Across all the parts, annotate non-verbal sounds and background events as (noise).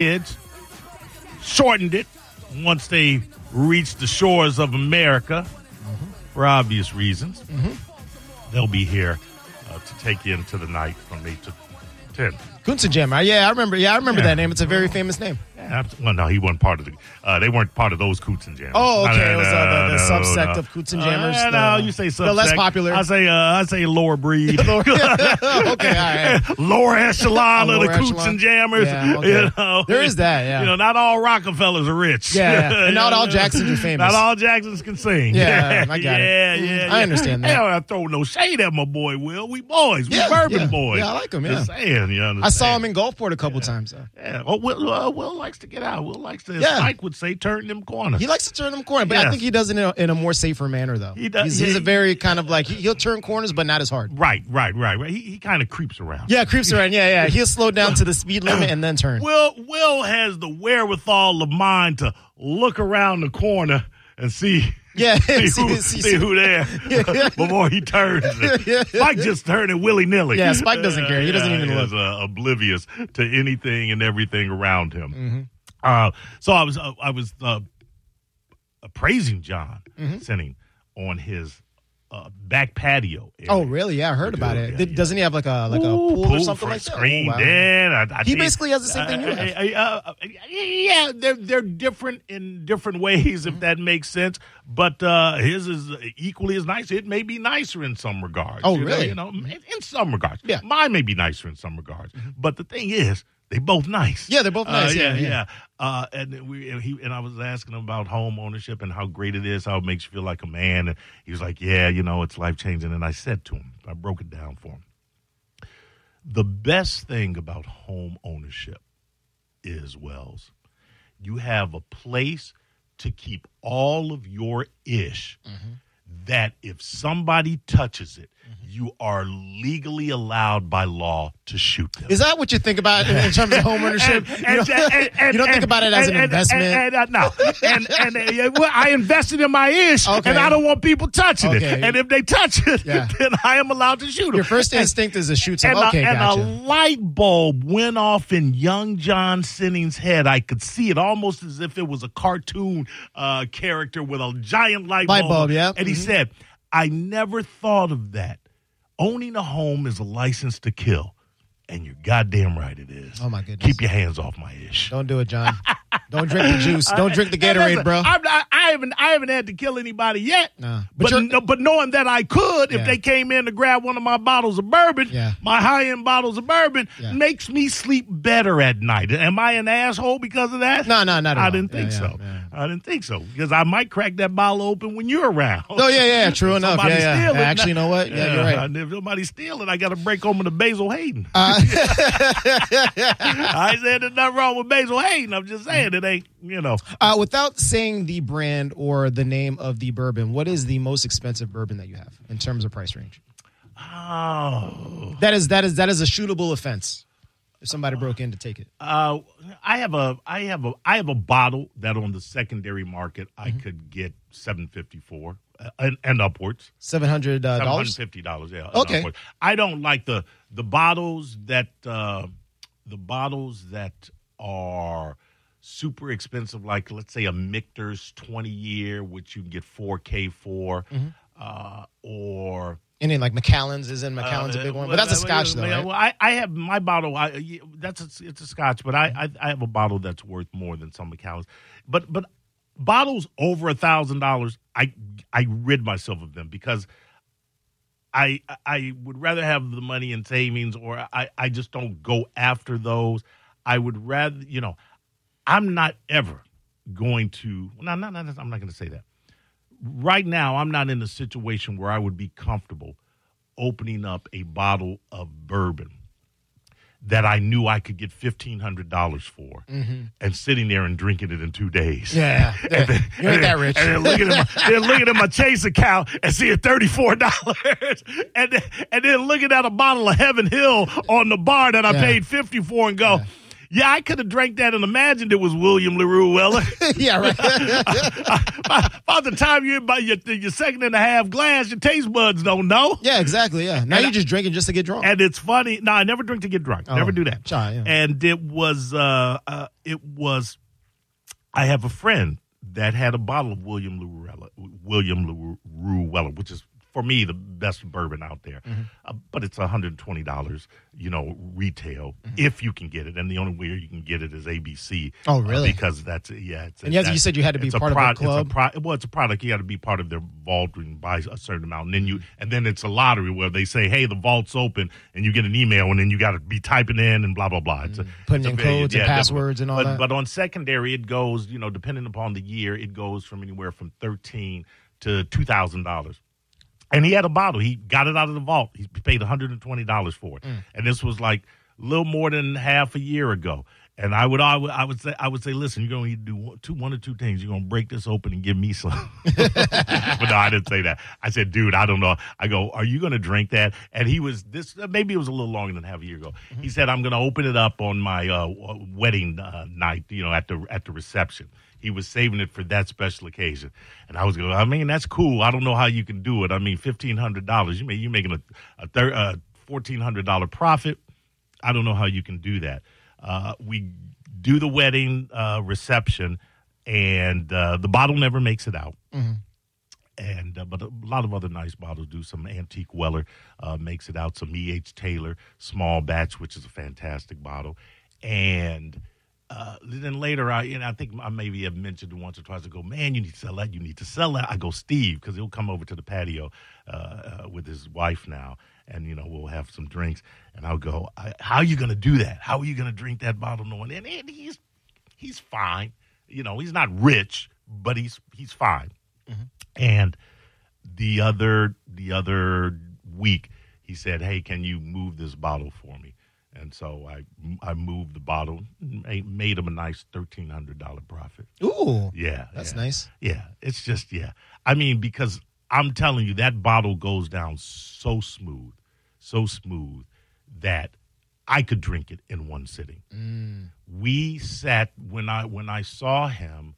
kids, shortened it once they reached the shores of America for obvious reasons. They'll be here uh, to take you into the night from 8 to 10. Kunzenjammer. Yeah, I remember. Yeah, I remember Yeah. that name. It's a very famous name. Yeah, well, no, he wasn't part of the. Uh, they weren't part of those Coots and Jammers. Oh, okay. No, It was, uh, the- the no, subsect no. of Coots and Jammers, Uh, no, you say subsect. the less popular. I say, uh, I say lower breed. (laughs) (laughs) okay, all right. (laughs) lower echelon of the Lower Coots and Jammers. Yeah, okay. you know? There is that, yeah. You know, not all Rockefellers are rich. Yeah, yeah. And not all Jacksons are famous. Not all Jacksons can sing. Yeah, I got it. yeah, Mm, Yeah, I understand that. Hell, I throw no shade at my boy Will. We boys. We Yeah, bourbon yeah. boys. Yeah, I like Just yeah. saying, you understand? I saw him in Gulfport a couple times. Though. Yeah. Oh, Will, uh, Will likes to get out. Will likes to, as Yeah. Mike would say, turn them corners. He likes to turn them corner, but I think he does it in a, in a more safer manner, though. He does- He's, yeah, he's a very kind of like he, he'll turn corners, but not as hard. right, right, right, right. He, he kind of creeps around. Yeah, creeps around. Yeah, yeah. He'll slow down to the speed (coughs) limit and then turn. Will Will has the wherewithal of mind to look around the corner and see. Yeah, (laughs) (laughs) see, who, see- see who there (laughs) before he turns. it. Mike just turned it willy nilly. Yeah, Spike doesn't care. He doesn't even He's look. uh, oblivious to anything and everything around him. Mm-hmm. Uh, so I was uh, I was uh, praising John Mm-hmm. sitting on his uh, back patio. area. Oh, really? Yeah, I heard about it. yeah, Did- yeah. Doesn't he have like a like a Ooh, pool, or something like that? Oh, wow. in. I, I He think- basically has the same thing you uh, have. uh, uh, uh, yeah, they're they're different in different ways, Mm-hmm. if that makes sense. But uh, his is equally as nice. It may be nicer in some regards. Oh, you know, really? you know, in, some regards. Yeah. Mm-hmm. mine may be nicer in some regards. But the thing is, they both nice. Yeah, they're both nice. Uh, Yeah, yeah, yeah. Uh, and we and he and I was asking him about home ownership and how great it is, how it makes you feel like a man. And he was like, "Yeah, you know, it's life changing." And I said to him, I broke it down for him. The best thing about home ownership is Wells, you have a place to keep all of your ish. That if somebody touches it, you are legally allowed by law to shoot them. Is that what you think about in, in terms of home (laughs) ownership? And- you, don't- and- and- you don't think about it as and- an investment. And, and, uh, no, and and uh, well, I invested in my ish, Okay. and I don't want people touching Okay. it. And if they touch it, Yeah. (laughs) then I am allowed to shoot them. Your first instinct is to shoot some. And, Okay, and gotcha. a light bulb went off in young John Sinning's head. I could see it almost as if it was a cartoon uh, character with a giant light, Light bulb, yeah. And he Mhm. Said, I never thought of that. Owning a home is a license to kill. And you're goddamn right it is. Oh, my goodness. Keep your hands off my ish. Don't do it, John. Don't drink the juice. Don't drink the Gatorade, bro. I'm not, I haven't I haven't had to kill anybody yet. Nah. But But no, but knowing that I could if Yeah. they came in to grab one of my bottles of bourbon, Yeah. my high end bottles of bourbon Yeah. makes me sleep better at night. Am I an asshole because of that? No, no, not at I all. didn't Yeah, think yeah, so. yeah. I didn't think so because I might crack that bottle open when you're around. Oh yeah, yeah, (laughs) true enough. Yeah, yeah. it, Actually, you know what? Yeah, you're right. if somebody steal it, I got to break open the Basil Hayden. Uh, (laughs) (laughs) I said there's nothing wrong with Basil Hayden. I'm just saying it ain't, you know. uh, without saying the brand or the name of the bourbon, what is the most expensive bourbon that you have in terms of price range? Oh. That is that is that is a shootable offense. If somebody broke in to take it, Uh, I have a, I have a, I have a bottle that on the secondary market I Mm-hmm. could get seven fifty four uh, and, and upwards. seven hundred uh, Seven hundred dollars. fifty dollars. Yeah. Okay. upwards. I don't like the the bottles that uh, the bottles that are super expensive, like let's say a Michter's twenty year, which you can get four K for, Mm-hmm. uh, or And like Macallan's is in uh, Macallan's a big one, but that's a Scotch though. Right? Well, I, I have my bottle. I, that's a, it's a Scotch, but I, I I have a bottle that's worth more than some Macallans. But but bottles over a thousand dollars, I I rid myself of them because. I I would rather have the money in savings, or I, I just don't go after those. I would rather, you know, I'm not ever going to. No, no, no, I'm not going to say that. Right now, I'm not in a situation where I would be comfortable opening up a bottle of bourbon that I knew I could get fifteen hundred dollars for, and sitting there and drinking it in two days. Mm-hmm. Yeah, yeah. (laughs) you ain't that rich. And then looking at my, then looking at my Chase account and seeing thirty four dollars, (laughs) and then, and then looking at a bottle of Heaven Hill on the bar that I Yeah. paid fifty for, and go, Yeah, I could have drank that and imagined it was William LaRue Weller. (laughs) yeah, right. (laughs) by, by the time you're by your, your second and a half glass, your taste buds don't know. yeah, exactly. Yeah. Now And you're I- just drinking just to get drunk. And it's funny. No, I never drink to get drunk. Oh, never do that. try, yeah. And it was, uh, uh, it was. I have a friend that had a bottle of William LaRue, William LaRue Weller, which is for me the best bourbon out there. Mm-hmm. Uh, but it's $120, you know, retail Mm-hmm. if you can get it. And the only way you can get it is ABC. Oh, uh, really? because that's yeah. It's, And yes, you said you had to be a part of a prod- club? It's a pro- well, it's a product. You got to be part of their vault and buy a certain amount, and then you and then it's a lottery where they say, "Hey, the vault's open," and you get an email, and then you got to be typing in and blah blah blah. It's a, Mm. Putting it's in very- codes and definitely. passwords and all but, that. But on secondary, it goes, you know, depending upon the year, it goes from anywhere from thirteen to two thousand dollars. And he had a bottle. He got it out of the vault. He paid one hundred and twenty dollars for it, Mm. and this was like a little more than half a year ago. And I would, I would, I would say, I would say, listen, you're going to do one, two, one or two things. You're going to break this open and give me some. (laughs) but no, I didn't say that. I said, dude, I don't know. I go, are you going to drink that? And he was this. Maybe it was a little longer than half a year ago. He said, I'm going to open it up on my uh, wedding uh, night. You know, at the at the reception. He was saving it for that special occasion, and I was going. I mean, that's cool. I don't know how you can do it. I mean, fifteen hundred dollars. You mean you're making a a thir- uh, fourteen hundred dollar profit. I don't know how you can do that. Uh, we do the wedding uh, reception, and uh, the bottle never makes it out. And uh, but a lot of other nice bottles do. Some antique Weller uh, makes it out. Some E. H. Taylor small batch, which is a fantastic bottle, and. Uh, then later, I and I think I maybe have mentioned once or twice. I go, man, you need to sell that. You need to sell that. I go, Steve, because he'll come over to the patio uh, uh, with his wife now, and you know we'll have some drinks. And I'll go, I, how are you going to do that? How are you going to drink that bottle? No one, and, and he's he's fine. You know, he's not rich, but he's he's fine. And the other the other week, he said, "Hey, can you move this bottle for me?" And so I I moved the bottle, made, made him a nice thirteen hundred dollar profit. Ooh. Yeah, That's yeah. nice. Yeah, it's just yeah. I mean, because I'm telling you, that bottle goes down so smooth, so smooth that I could drink it in one sitting. Mm. We sat when I when I saw him.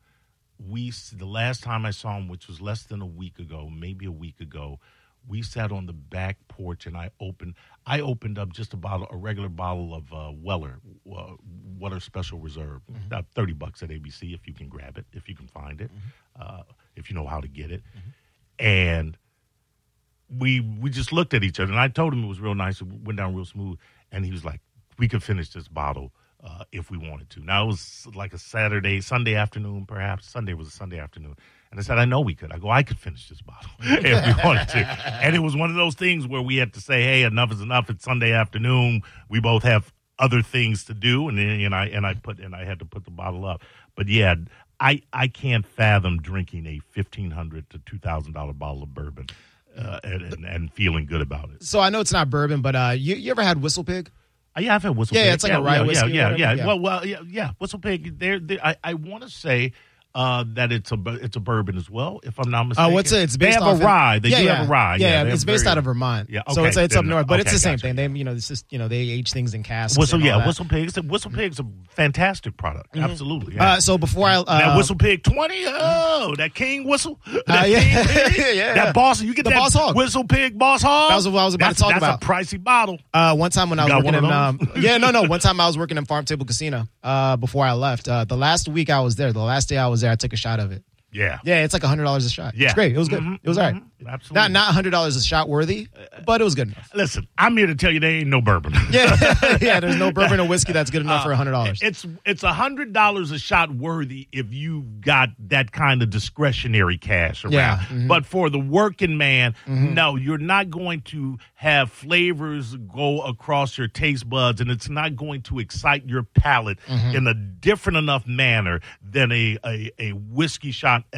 We the last time I saw him, which was less than a week ago, maybe a week ago. We sat on the back porch and I opened. I opened up just a bottle, a regular bottle of uh, Weller, uh, Weller Special Reserve, about thirty bucks at ABC if you can grab it, if you can find it, uh, if you know how to get it. And we we just looked at each other, and I told him it was real nice. It went down real smooth, and he was like, "We could finish this bottle uh, if we wanted to." Now it was like a Saturday, Sunday afternoon, perhaps. Sunday was a Sunday afternoon, and I said, "I know we could." I go, "I could finish this bottle (laughs) if we wanted to." (laughs) And it was one of those things where we had to say, "Hey, enough is enough." It's Sunday afternoon. We both have other things to do, and then and I and I put and I had to put the bottle up. But yeah, I I can't fathom drinking a fifteen hundred to two thousand dollar bottle of bourbon. Uh, and, and, and feeling good about it. So I know it's not bourbon, but uh, you you ever had Whistle Pig? Uh, yeah, I've had whistle. Yeah, pig. Yeah, it's like a rye yeah, whiskey Yeah, yeah, yeah. yeah. Well, well, yeah, yeah. Whistle pig. There I, I want to say uh, that it's a it's a bourbon as well, if I'm not Uh, mistaken. what's it? It's based they have a rye. They yeah, do yeah. have a rye. Yeah, they it's based out of Vermont. Yeah, so it's it's up north, but it's okay, the same gotcha. thing. They you know it's just you know they age things in casks. Whistle, yeah, that. Mm-hmm. whistle pigs. Whistle pig's a fantastic product. Absolutely. Yeah. Uh, so before I uh, that whistle pig twenty, oh, that king whistle, that Uh, yeah. king pig, Yeah, (laughs) yeah. that boss. You get The that Boss Hog. whistle pig, boss hog. That was what I was about to talk that's about. a pricey bottle. Uh, one time when I was working in, um, (laughs) yeah, no, no. One time I was working in Farm Table Casino. Uh, before I left, uh, the last week I was there, the last day I was there, I took a shot of it. Yeah, Yeah, it's like hundred dollars a shot. Yeah. it's great. It was good. Mhm, It was all right. Absolutely. Not not hundred dollars a shot worthy, but it was good enough. Listen, I'm here to tell you there ain't no bourbon. (laughs) Yeah, (laughs) yeah. There's no bourbon or whiskey that's good enough for uh, hundred dollars. It's it's a hundred dollars a shot worthy if you got that kind of discretionary cash around. Yeah, mhm. But for the working man, mm-hmm. no, you're not going to have flavors go across your taste buds, and it's not going to excite your palate mm-hmm. in a different enough manner than a a, a whiskey shot